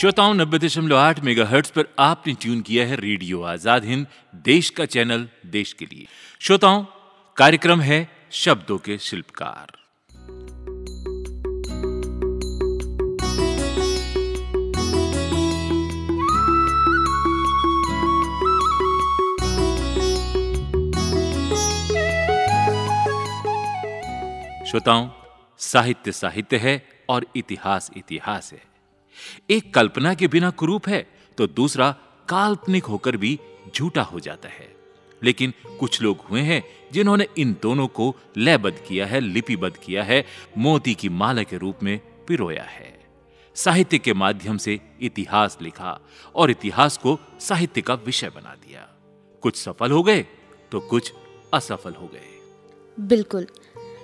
श्रोताओं, नब्बे दशमलव आठ मेगा हर्ट्स पर आपने ट्यून किया है रेडियो आज़ाद हिंद, देश का चैनल, देश के लिए। श्रोताओं, कार्यक्रम है शब्दों के शिल्पकार। श्रोताओं, साहित्य साहित्य है और इतिहास इतिहास है। एक कल्पना के बिना कुरूप है तो दूसरा काल्पनिक होकर भी झूठा हो जाता है। लेकिन कुछ लोग हुए हैं, जिन्होंने इन दोनों को लयबद्ध किया है, लिपिबद्ध किया है, मोती की माला के रूप में पिरोया है। साहित्य के माध्यम से इतिहास लिखा और इतिहास को साहित्य का विषय बना दिया। कुछ सफल हो गए तो कुछ असफल हो गए। बिल्कुल।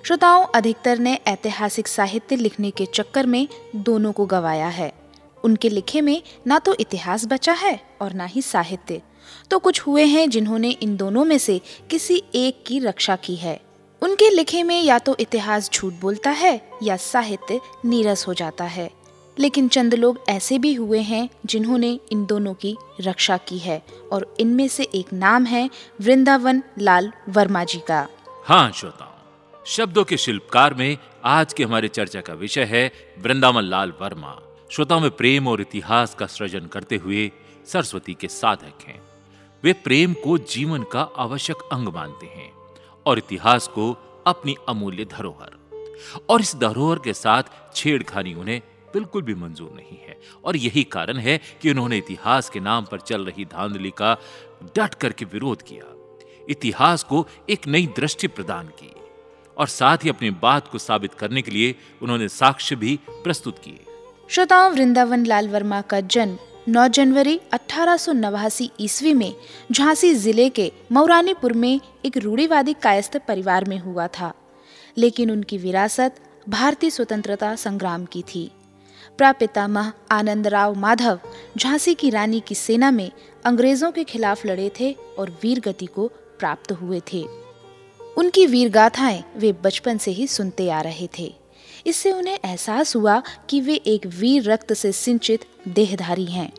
श्रोताओं, अधिकतर ने ऐतिहासिक साहित्य लिखने के चक्कर में दोनों को गवाया है। उनके लिखे में ना तो इतिहास बचा है और ना ही साहित्य। तो कुछ हुए हैं जिन्होंने इन दोनों में से किसी एक की रक्षा की है। उनके लिखे में या तो इतिहास झूठ बोलता है या साहित्य नीरस हो जाता है। लेकिन चंद लोग ऐसे भी हुए हैं जिन्होंने इन दोनों की रक्षा की है और इनमें से एक नाम है वृंदावन लाल वर्मा जी का। हाँ श्रोताओं, शब्दों के शिल्पकार में आज के हमारे चर्चा का विषय है वृंदावन लाल वर्मा। श्रोताओं में प्रेम और इतिहास का सृजन करते हुए सरस्वती के साधक हैं। वे प्रेम को जीवन का आवश्यक अंग मानते हैं और इतिहास को अपनी अमूल्य धरोहर। और इस धरोहर के साथ छेड़खानी उन्हें बिल्कुल भी मंजूर नहीं है। और यही कारण है कि उन्होंने इतिहास के नाम पर चल रही धांधली का डट करके विरोध किया। इतिहास को एक नई दृष्टि प्रदान की और साथ ही अपनी बात को साबित करने के लिए उन्होंने साक्ष्य भी प्रस्तुत किए। श्रोताओं, वृंदावन लाल वर्मा का जन्म 9 जनवरी अठारह सौ नवासी ईस्वी में झांसी ज़िले के मौरानीपुर में एक रूढ़ीवादी कायस्थ परिवार में हुआ था, लेकिन उनकी विरासत भारतीय स्वतंत्रता संग्राम की थी। प्रापितामह आनंदराव माधव झांसी की रानी की सेना में अंग्रेज़ों के खिलाफ लड़े थे और वीर गति को प्राप्त हुए थे। उनकी वीर गाथाएँ वे बचपन से ही सुनते आ रहे थे। इससे उन्हें एहसास हुआ कि वे एक वीर रक्त से सिंचित देहधारी हैं।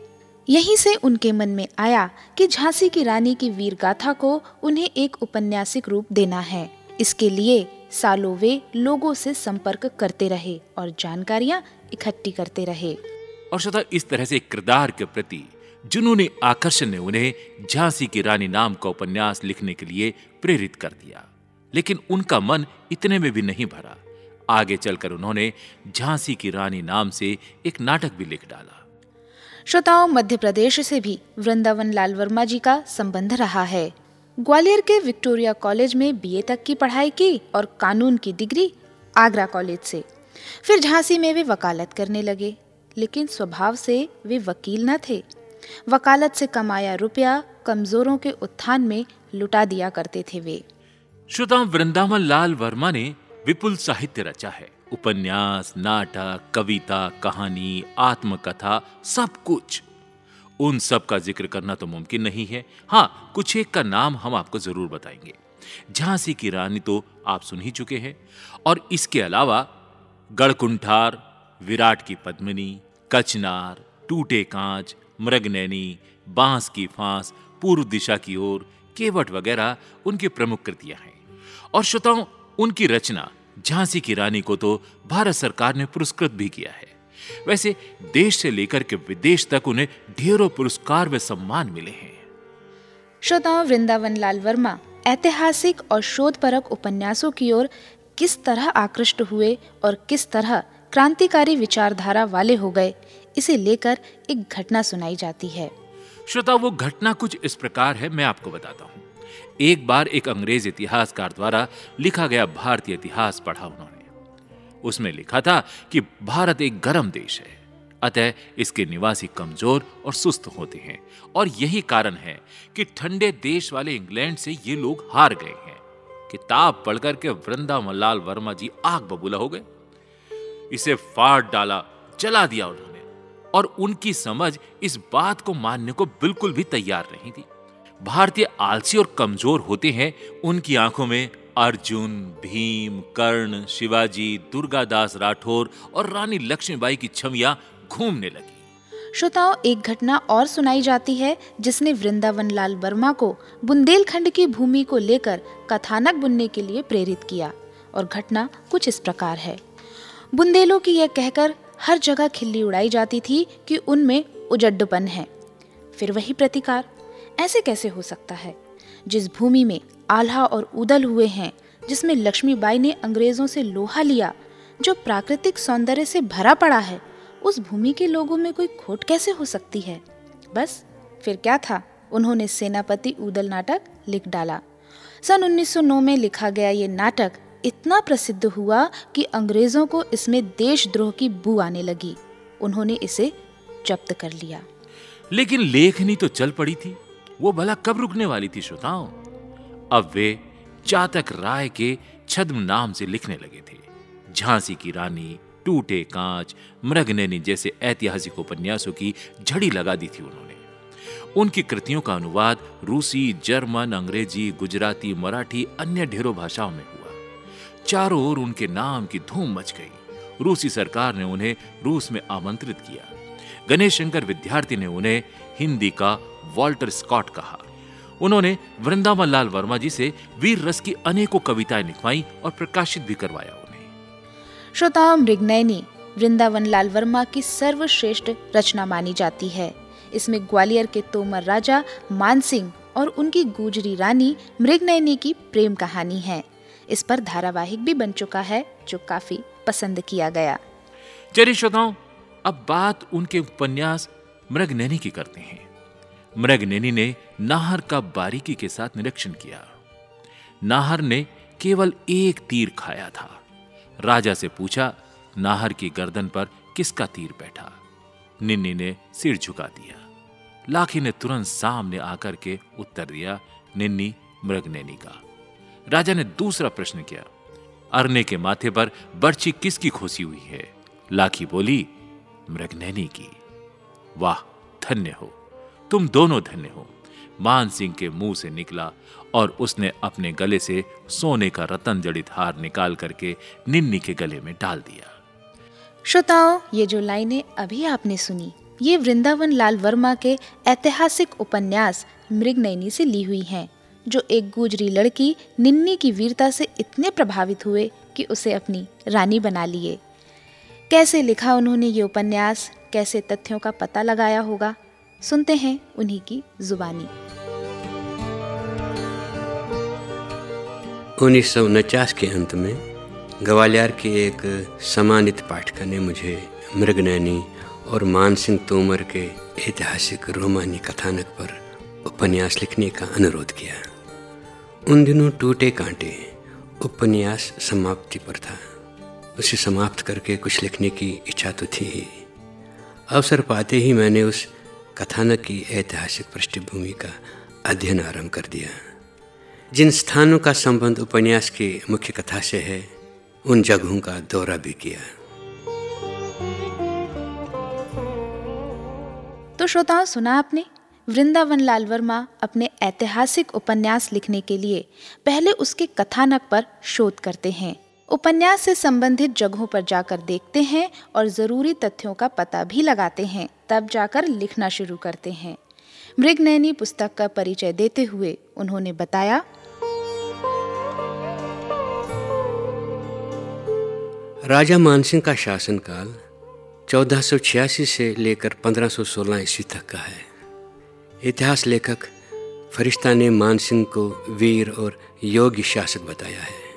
यहीं से उनके मन में आया कि झांसी की रानी की वीर गाथा को उन्हें एक उपन्यासिक रूप देना है। इसके लिए सालों वे लोगों से संपर्क करते रहे और जानकारियाँ इकट्ठी करते रहे। और श्रोता इस तरह से किरदार के प्रति जुनूनी आकर्षण ने उन्हें झांसी की रानी नाम का उपन्यास लिखने के लिए प्रेरित कर दिया, लेकिन उनका मन इतने में भी नहीं भरा। आगे चलकर उन्होंने झांसी की रानी नाम से एक नाटक भी लिख डाला। श्रोताओं मध्य प्रदेश से भी वृंदावन लाल वर्मा जी का संबंध रहा है। ग्वालियर के विक्टोरिया कॉलेज में बीए तक की पढ़ाई की और कानून की डिग्री आगरा कॉलेज से। फिर झांसी में वे वकालत करने लगे लेकिन स्वभाव से वे वकील न थे। वकालत से कमाया रुपया कमजोरों के उत्थान में लुटा दिया करते थे वे। श्रोताओं वृंदावन लाल वर्मा ने विपुल साहित्य रचा है। उपन्यास, नाटक, कविता, कहानी, आत्मकथा, सब कुछ। उन सब का ज़िक्र करना तो मुमकिन नहीं है। हाँ कुछ एक का नाम हम आपको ज़रूर बताएँगे। झांसी की रानी तो आप सुन ही चुके हैं। और इसके अलावा गढ़कुंठार, विराट की पद्मिनी, कचनार, टूटे कांच, मृगनैनी, बाँस की फांस, पूर्व दिशा की ओर, केवट वगैरह उनकी प्रमुख कृतियाँ हैं। और श्रोताओं, उनकी रचना झांसी की रानी को तो भारत सरकार ने पुरस्कृत भी किया है। वैसे देश से लेकर के विदेश तक उन्हें ढेरों पुरस्कार व सम्मान मिले हैं। श्रोताओं वृंदावन लाल वर्मा ऐतिहासिक और शोधपरक उपन्यासों की ओर किस तरह आकृष्ट हुए और किस तरह क्रांतिकारी विचारधारा वाले हो गए इसे लेकर एक घटना सुनाई जाती है। श्रोता वो घटना कुछ इस प्रकार है मैं आपको बताता हूँ। एक बार एक अंग्रेज़ इतिहासकार द्वारा लिखा गया भारतीय इतिहास पढ़ा उन्होंने। उसमें लिखा था कि भारत एक गर्म देश है, अतः इसके निवासी कमज़ोर और सुस्त होते हैं, और यही कारण है कि ठंडे देश वाले इंग्लैंड से ये लोग हार गए हैं किताब पढ़कर के वृंदावन लाल वर्मा जी आग बबूला हो गए। इसे फाड़ डाला, जला दिया उन्होंने, और उनकी समझ इस बात को मानने को बिल्कुल भी तैयार नहीं थी। भारतीय आलसी और कमज़ोर होते हैं, उनकी आँखों में अर्जुन, भीम, कर्ण, शिवाजी, दुर्गादास राठौर और रानी लक्ष्मीबाई की छवियाँ घूमने लगी। श्रोताओं, एक घटना और सुनाई जाती है, जिसने वृंदावन लाल वर्मा को बुंदेलखंड की भूमि को लेकर कथानक बुनने के लिए प्रेरित किया, और घटना कुछ इस प्रकार है। बुंदेलों की यह कहकर हर जगह खिल्ली उड़ाई जाती थी कि उनमें उजड्डपन है। फिर वही प्रतिकार। ऐसे कैसे हो सकता है? जिस भूमि में आल्हा और उदल हुए हैं, जिसमें लक्ष्मीबाई ने अंग्रेज़ों से लोहा लिया, जो प्राकृतिक सौंदर्य से भरा पड़ा है, उस भूमि के लोगों में कोई खोट कैसे हो सकती है? बस, फिर क्या था? उन्होंने सेनापति उदल नाटक लिख डाला। सन 1909 में लिखा गया ये नाटक इतना प्रसिद्ध हुआ कि अंग्रेज़ों को इसमें देशद्रोह की बू आने लगी। उन्होंने इसे जब्त कर लिया। लेकिन लेखनी तो चल पड़ी थी। वो भला कब रुकने वाली थी श्रोताओं? अब वे चातक राय के छद्म नाम से लिखने लगे थे। झांसी की रानी, टूटे कांच मृगनैनी जैसे ऐतिहासिक उपन्यासों की झड़ी लगा दी थी उन्होंने। उनकी कृतियों का अनुवाद रूसी, जर्मन, अंग्रेज़ी, गुजराती, मराठी, अन्य ढेरों भाषाओं में हुआ। चारों ओर उनके नाम की धूम मच गई। रूसी सरकार ने उन्हें रूस में आमंत्रित किया। गणेश शंकर विद्यार्थी ने उन्हें हिंदी का वॉल्टर स्कॉट कहा। उन्होंने वृंदावन लाल वर्मा जी से वीर रस की अनेकों कविताएँ लिखवाई और प्रकाशित भी करवाया उन्हें। श्रोताओं मृगनयनी वृंदावन लाल वर्मा की सर्वश्रेष्ठ रचना मानी जाती है। इसमें ग्वालियर के तोमर राजा मानसिंह और उनकी गुजरी रानी मृगनयनी की प्रेम कहानी है। इस पर धारावाहिक भी बन चुका है जो काफ़ी पसंद किया गया। चलिए श्रोताओं अब बात उनके उपन्यास मृगनैनी की करते हैं। मृगनैनी ने नाहर का बारीकी के साथ निरीक्षण किया। नाहर ने केवल एक तीर खाया था। राजा से पूछा, नाहर की गर्दन पर किसका तीर बैठा? निन्नी ने सिर झुका दिया। लाखी ने तुरंत सामने आकर के उत्तर दिया, निन्नी, मृगनैनी का। राजा ने दूसरा प्रश्न किया, अरने के माथे पर बर्ची किसकी खोसी हुई है? लाखी बोली मृगनैनी की। वाह, धन्य हो। तुम दोनों धन्य हो। मान सिंह के मुँह से निकला और उसने अपने गले से सोने का रतन जड़ित हार निकाल करके निन्नी के गले में डाल दिया। श्रोताओं, ये जो लाइनें अभी आपने सुनी, ये वृंदावन लाल वर्मा के ऐतिहासिक उपन्यास मृगनयनी से ली हुई हैं, जो एक गुजरी लड़की निन्नी की वीरता से इतने प्रभावित हुए कि उसे अपनी रानी बना लिए। कैसे लिखा उन्होंने ये उपन्यास? कैसे तथ्यों का पता लगाया होगा? सुनते हैं उन्हीं की जुबानी। उन्नीस सौ उनचास के अंत में ग्वालियर के एक सम्मानित पाठक ने मुझे मृगनैनी और मानसिंह तोमर के ऐतिहासिक रोमानी कथानक पर उपन्यास लिखने का अनुरोध किया। उन दिनों टूटे कांटे उपन्यास समाप्ति पर था। उसे समाप्त करके कुछ लिखने की इच्छा तो थी ही। अवसर पाते ही मैंने उस कथानक की ऐतिहासिक पृष्ठभूमि का अध्ययन आरंभ कर दिया। जिन स्थानों का संबंध उपन्यास की मुख्य कथा से है, उन जगहों का दौरा भी किया। तो श्रोताओं सुना आपने? वृंदावन लाल वर्मा अपने ऐतिहासिक उपन्यास लिखने के लिए पहले उसके कथानक पर शोध करते हैं। उपन्यास से संबंधित जगहों पर जाकर देखते हैं और ज़रूरी तथ्यों का पता भी लगाते हैं, तब जाकर लिखना शुरू करते हैं। मृगनैनी पुस्तक का परिचय देते हुए उन्होंने बताया, राजा मानसिंह का शासनकाल 1486 से लेकर 1516 ईस्वी तक का है। इतिहास लेखक फरिश्ता ने मानसिंह को वीर और योग्य शासक बताया है।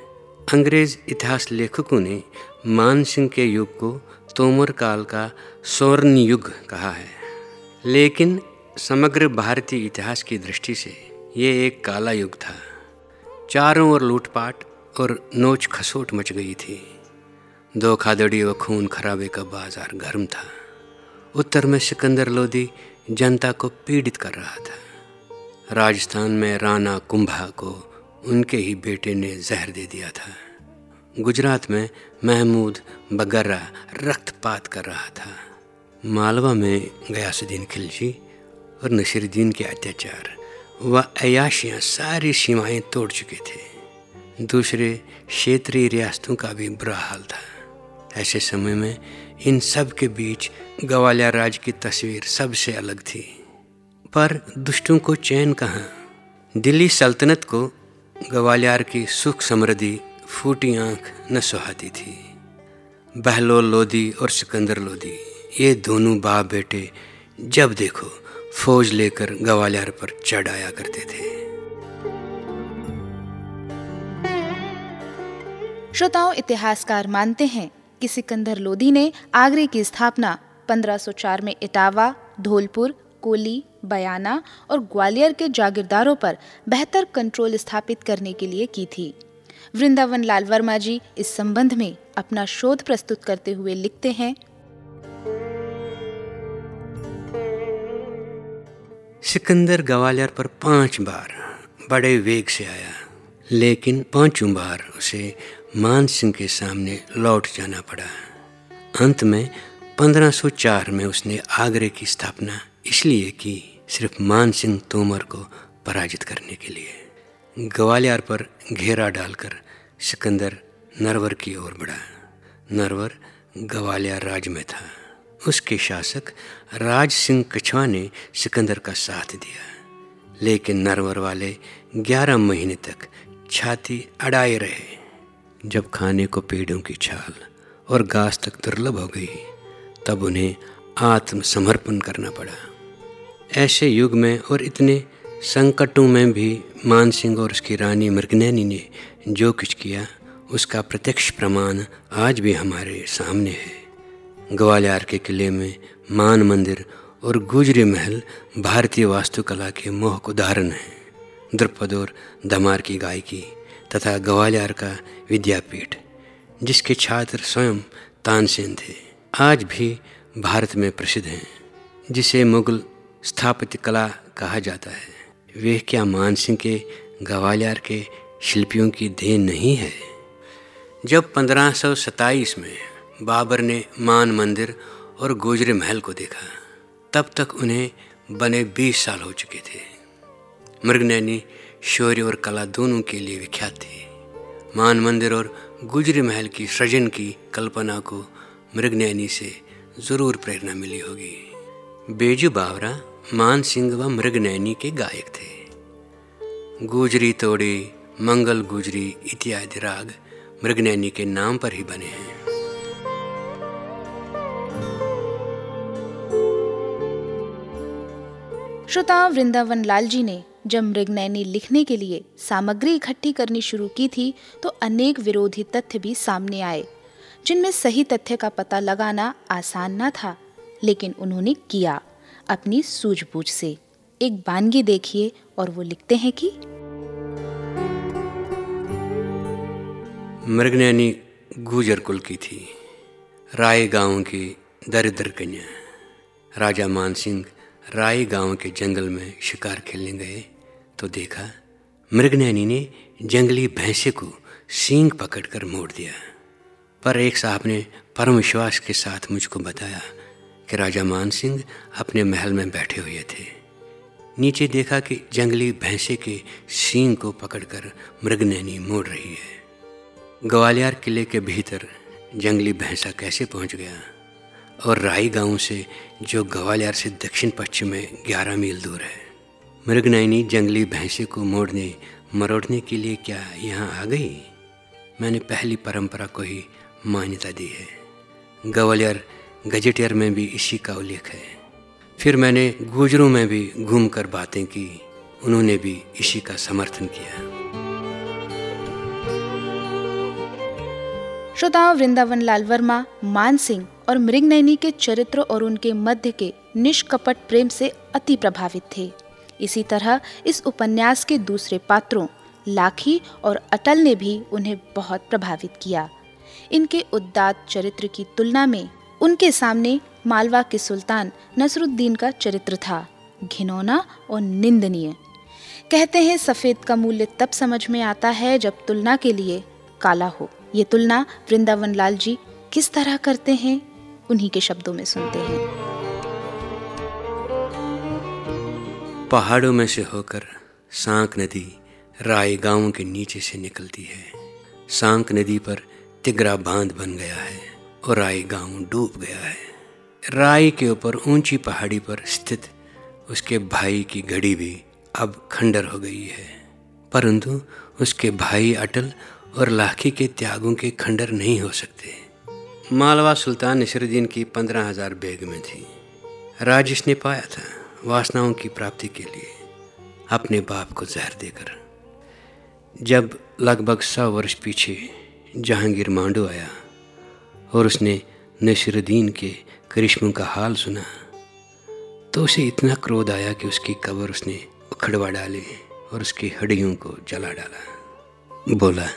अंग्रेज़ इतिहास लेखकों ने मान सिंह के युग को तोमर काल का स्वर्ण युग कहा है। लेकिन समग्र भारतीय इतिहास की दृष्टि से ये एक काला युग था। चारों ओर लूटपाट और नोच खसोट मच गई थी। धोखाधड़ी व खून खराबे का बाज़ार गर्म था। उत्तर में सिकंदर लोधी जनता को पीड़ित कर रहा था। राजस्थान में राणा कुंभा को उनके ही बेटे ने जहर दे दिया था। गुजरात में महमूद बगर्रा रक्तपात कर रहा था। मालवा में गयासुद्दीन खिलजी और नसीरुद्दीन के अत्याचार व अयाशियाँ सारी सीमाएँ तोड़ चुके थे। दूसरे क्षेत्रीय रियासतों का भी बुरा हाल था। ऐसे समय में इन सब के बीच ग्वालियर राज की तस्वीर सबसे अलग थी। पर दुष्टों को चैन कहाँ? दिल्ली सल्तनत को ग्वालियर की सुख समृद्धि फूटी आँख न सुहाती थी। बहलोल लोधी और सिकंदर लोधी, ये दोनों बाप बेटे जब देखो, फौज लेकर ग्वालियर पर चढ़ आया करते थे। श्रोताओं, इतिहासकार मानते हैं कि सिकंदर लोधी ने आगरे की स्थापना 1504 में इटावा, धौलपुर, कोली बयाना और ग्वालियर के जागीरदारों पर बेहतर कंट्रोल स्थापित करने के लिए की थी। वृंदावन लाल वर्मा जी इस संबंध में अपना शोध प्रस्तुत करते हुए लिखते हैं। सिकंदर ग्वालियर पर पाँच बार बड़े वेग से आया, लेकिन पाँचों बार उसे मान सिंह के सामने लौट जाना पड़ा। अंत में 1504 में उसने आगरे की स्थापना इसलिए कि सिर्फ़ मान सिंह तोमर को पराजित करने के लिए ग्वालियर पर घेरा डालकर सिकंदर नरवर की ओर बढ़ा। नरवर ग्वालियर राज में था। उसके शासक राज सिंह कछवा ने सिकंदर का साथ दिया। लेकिन नरवर वाले 11 महीने तक छाती अड़ाए रहे। जब खाने को पेड़ों की छाल और घास तक दुर्लभ हो गई, तब उन्हें आत्मसमर्पण करना पड़ा। ऐसे युग में और इतने संकटों में भी मान सिंह और उसकी रानी मृगनैनी ने जो कुछ किया, उसका प्रत्यक्ष प्रमाण आज भी हमारे सामने है। ग्वालियर के किले में मान मंदिर और गुजरी महल भारतीय वास्तुकला के मोहक उदाहरण हैं। द्रुपद और दमार की गायकी तथा ग्वालियर का विद्यापीठ, जिसके छात्र स्वयं तानसेन थे, आज भी भारत में प्रसिद्ध हैं, जिसे मुगल स्थापत्य कला कहा जाता है। वे क्या मानसिंह के, ग्वालियर के शिल्पियों की देन नहीं है? जब 1527 में बाबर ने मान मंदिर और गोजरे महल को देखा, तब तक उन्हें बने 20 साल हो चुके थे। मृगनैनी शौर्य और कला दोनों के लिए विख्यात थी। मान मंदिर और गुजरी महल की सृजन की कल्पना को मृगनैनी से ज़रूर प्रेरणा मिली होगी। बेजू बावरा मान सिंह व मृगनैनी के गायक थे। गुजरी तोड़ी, मंगल गुजरी, इत्यादि राग मृगनैनी के नाम पर ही बने हैं। श्रोता वृंदावन लाल जी ने जब मृगनैनी लिखने के लिए सामग्री इकट्ठी करनी शुरू की थी तो अनेक विरोधी तथ्य भी सामने आए, जिनमें सही तथ्य का पता लगाना आसान न था, लेकिन उन्होंने किया। अपनी सूझबूझ से। एक बानगी देखिए और वो लिखते हैं कि मृगनैनी गुजर कुल की थी। राय गाँव की दरिद्र कन्या। राजा मानसिंह राय गाँव के जंगल में शिकार खेलने गए। तो देखा मृगनैनी ने जंगली भैंसे को सींग पकड़कर मोड़ दिया। पर एक साहब ने परम विश्वास के साथ मुझको बताया कि राजा मान सिंह अपने महल में बैठे हुए थे। नीचे देखा कि जंगली भैंसे के सींग को पकड़कर मृगनैनी मोड़ रही है। ग्वालियर किले के भीतर जंगली भैंसा कैसे पहुँच गया और राई गाँव से, जो ग्वालियर से दक्षिण पश्चिम में ग्यारह मील दूर है। मृगनैनी जंगली भैंसे को मोड़ने, मरोड़ने के लिए क्या यहाँ आ गई? मैंने पहली परंपरा को ही मान्यता दी है। ग्वालियर गजेटियर में भी इसी का उल्लेख है। फिर मैंने गुजरों में भी घूमकर बातें की, उन्होंने भी इसी का समर्थन किया। श्रोताओं, वृंदावन लाल वर्मा, मान सिंह और मृगनैनी के चरित्र और उनके मध्य के निष्कपट प्रेम से अति प्रभावित थे। इसी तरह इस उपन्यास के दूसरे पात्रों, लाखी और अटल ने भी उन्हें बहुत प्रभावित किया। इनके उद्दात चरित्र की तुलना में उनके सामने मालवा के सुल्तान नसरुद्दीन का चरित्र था, घिनौना और निंदनीय। कहते हैं, सफ़ेद का मूल्य तब समझ में आता है जब तुलना के लिए काला हो। ये तुलना वृंदावन लाल जी किस तरह करते हैं, उन्हीं के शब्दों में सुनते हैं। पहाड़ों में से होकर सांक नदी राय गाँव के नीचे से निकलती है। सांक नदी पर तिगरा बाँध बन गया है। राय गाँव डूब गया है। राय के ऊपर ऊँची पहाड़ी पर स्थित उसके भाई की घड़ी भी अब खंडर हो गई है। परंतु उसके भाई अटल और लाखी के त्यागों के खंडर नहीं हो सकते। मालवा सुल्तान नसरुद्दीन की पंद्रह हज़ार बेग में थी। राज इसने पाया था, वासनाओं की प्राप्ति के लिए अपने बाप को जहर देकर। जब लगभग सौ वर्ष पीछे जहांगीर मांडू आया और उसने नसरुद्दीन के करिश्मों का हाल सुना। तो उसे इतना क्रोध आया कि उसकी कब्र उसने उखड़वा डाली और उसकी हड्डियों को जला डाला। बोला,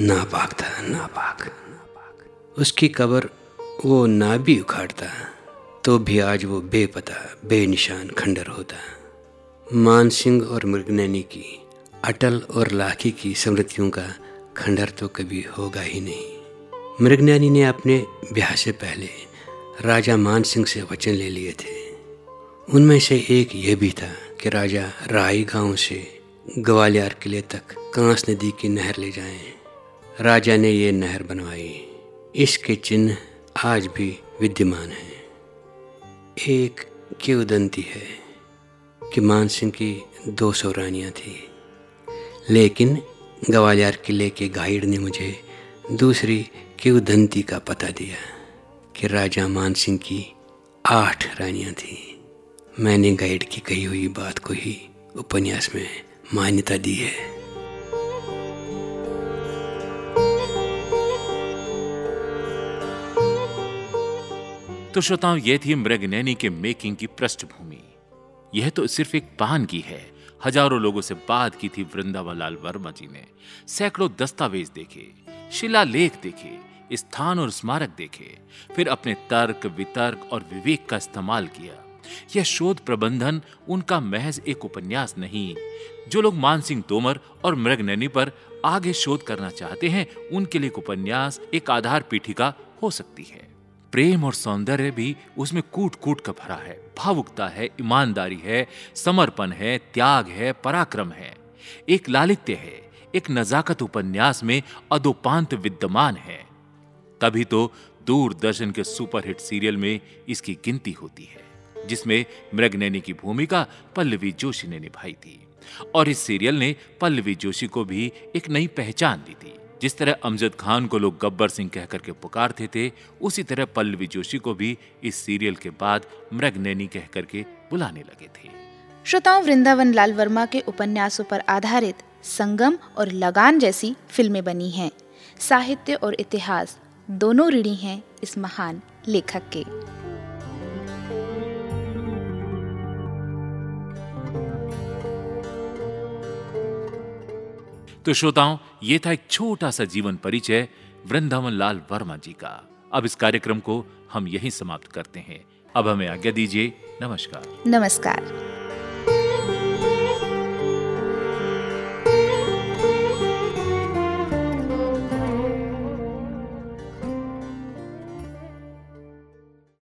नापाक था, नापाक। नापाक उसकी कब्र वो ना भी उखाड़ता तो भी आज वो बेपता, बेनिशान खंडर होता। मानसिंह और मृगनैनी की, अटल और लाखी की स्मृतियों का खंडर तो कभी होगा ही नहीं। मृगनैनी ने अपने ब्याह से पहले राजा मान सिंह से वचन ले लिए थे। उनमें से एक ये भी था कि राजा राई गाँव से ग्वालियर किले तक कांस नदी की नहर ले जाएँ। राजा ने ये नहर बनवाई। इसके चिन्ह आज भी विद्यमान हैं। एक क्योदंती है कि मान सिंह की दो सौ रानियाँ थी। लेकिन ग्वालियर किले के गाइड ने मुझे दूसरी क्यूदंती का पता दिया कि राजा मान सिंह की आठ रानियाँ थीं? मैंने गाइड की कही हुई बात को ही उपन्यास में मान्यता दी है। तो श्रोताओं, ये थी मृगनैनी के मेकिंग की पृष्ठभूमि। यह तो सिर्फ़ एक पान की है। हज़ारों लोगों से बात की थी वृंदावन लाल वर्मा जी ने। सैकड़ों दस्तावेज़ देखे, शिलालेख देखे स्थान और स्मारक देखे, फिर अपने तर्क, वितर्क और विवेक का इस्तेमाल किया। यह शोध प्रबंधन, उनका महज एक उपन्यास नहीं। जो लोग मानसिंह तोमर और मृगनैनी पर आगे शोध करना चाहते हैं, उनके लिए उपन्यास, एक आधार पीठिका हो सकती है। प्रेम और सौंदर्य भी उसमें कूट कूट का भरा है। भावुकता है, ईमानदारी है, समर्पण है, त्याग है, पराक्रम है। एक लालित्य है। एक नजाकत उपन्यास में अदोपांत विद्यमान है। तभी तो दूरदर्शन के सुपरहिट सीरियल में इसकी गिनती होती है, जिसमें मृगनैनी की भूमिका पल्लवी जोशी ने निभाई थी। और इस सीरियल ने पल्लवी जोशी को भी एक नई पहचान दी थी। जिस तरह अमजद खान को लोग गब्बर सिंह कहकर के पुकारते थे, उसी तरह पल्लवी जोशी को भी इस सीरियल के बाद मृगनैनी कह करके बुलाने लगे थे। श्रोताओं, वृंदावन लाल वर्मा के उपन्यासों पर आधारित संगम और लगान जैसी फ़िल्में बनी हैं। साहित्य और इतिहास दोनों ऋणी हैं इस महान लेखक के। तो श्रोताओं ये था एक छोटा सा जीवन परिचय वृंदावन लाल वर्मा जी का। अब इस कार्यक्रम को हम यहीं समाप्त करते हैं। अब हमें आज्ञा दीजिए नमस्कार। नमस्कार।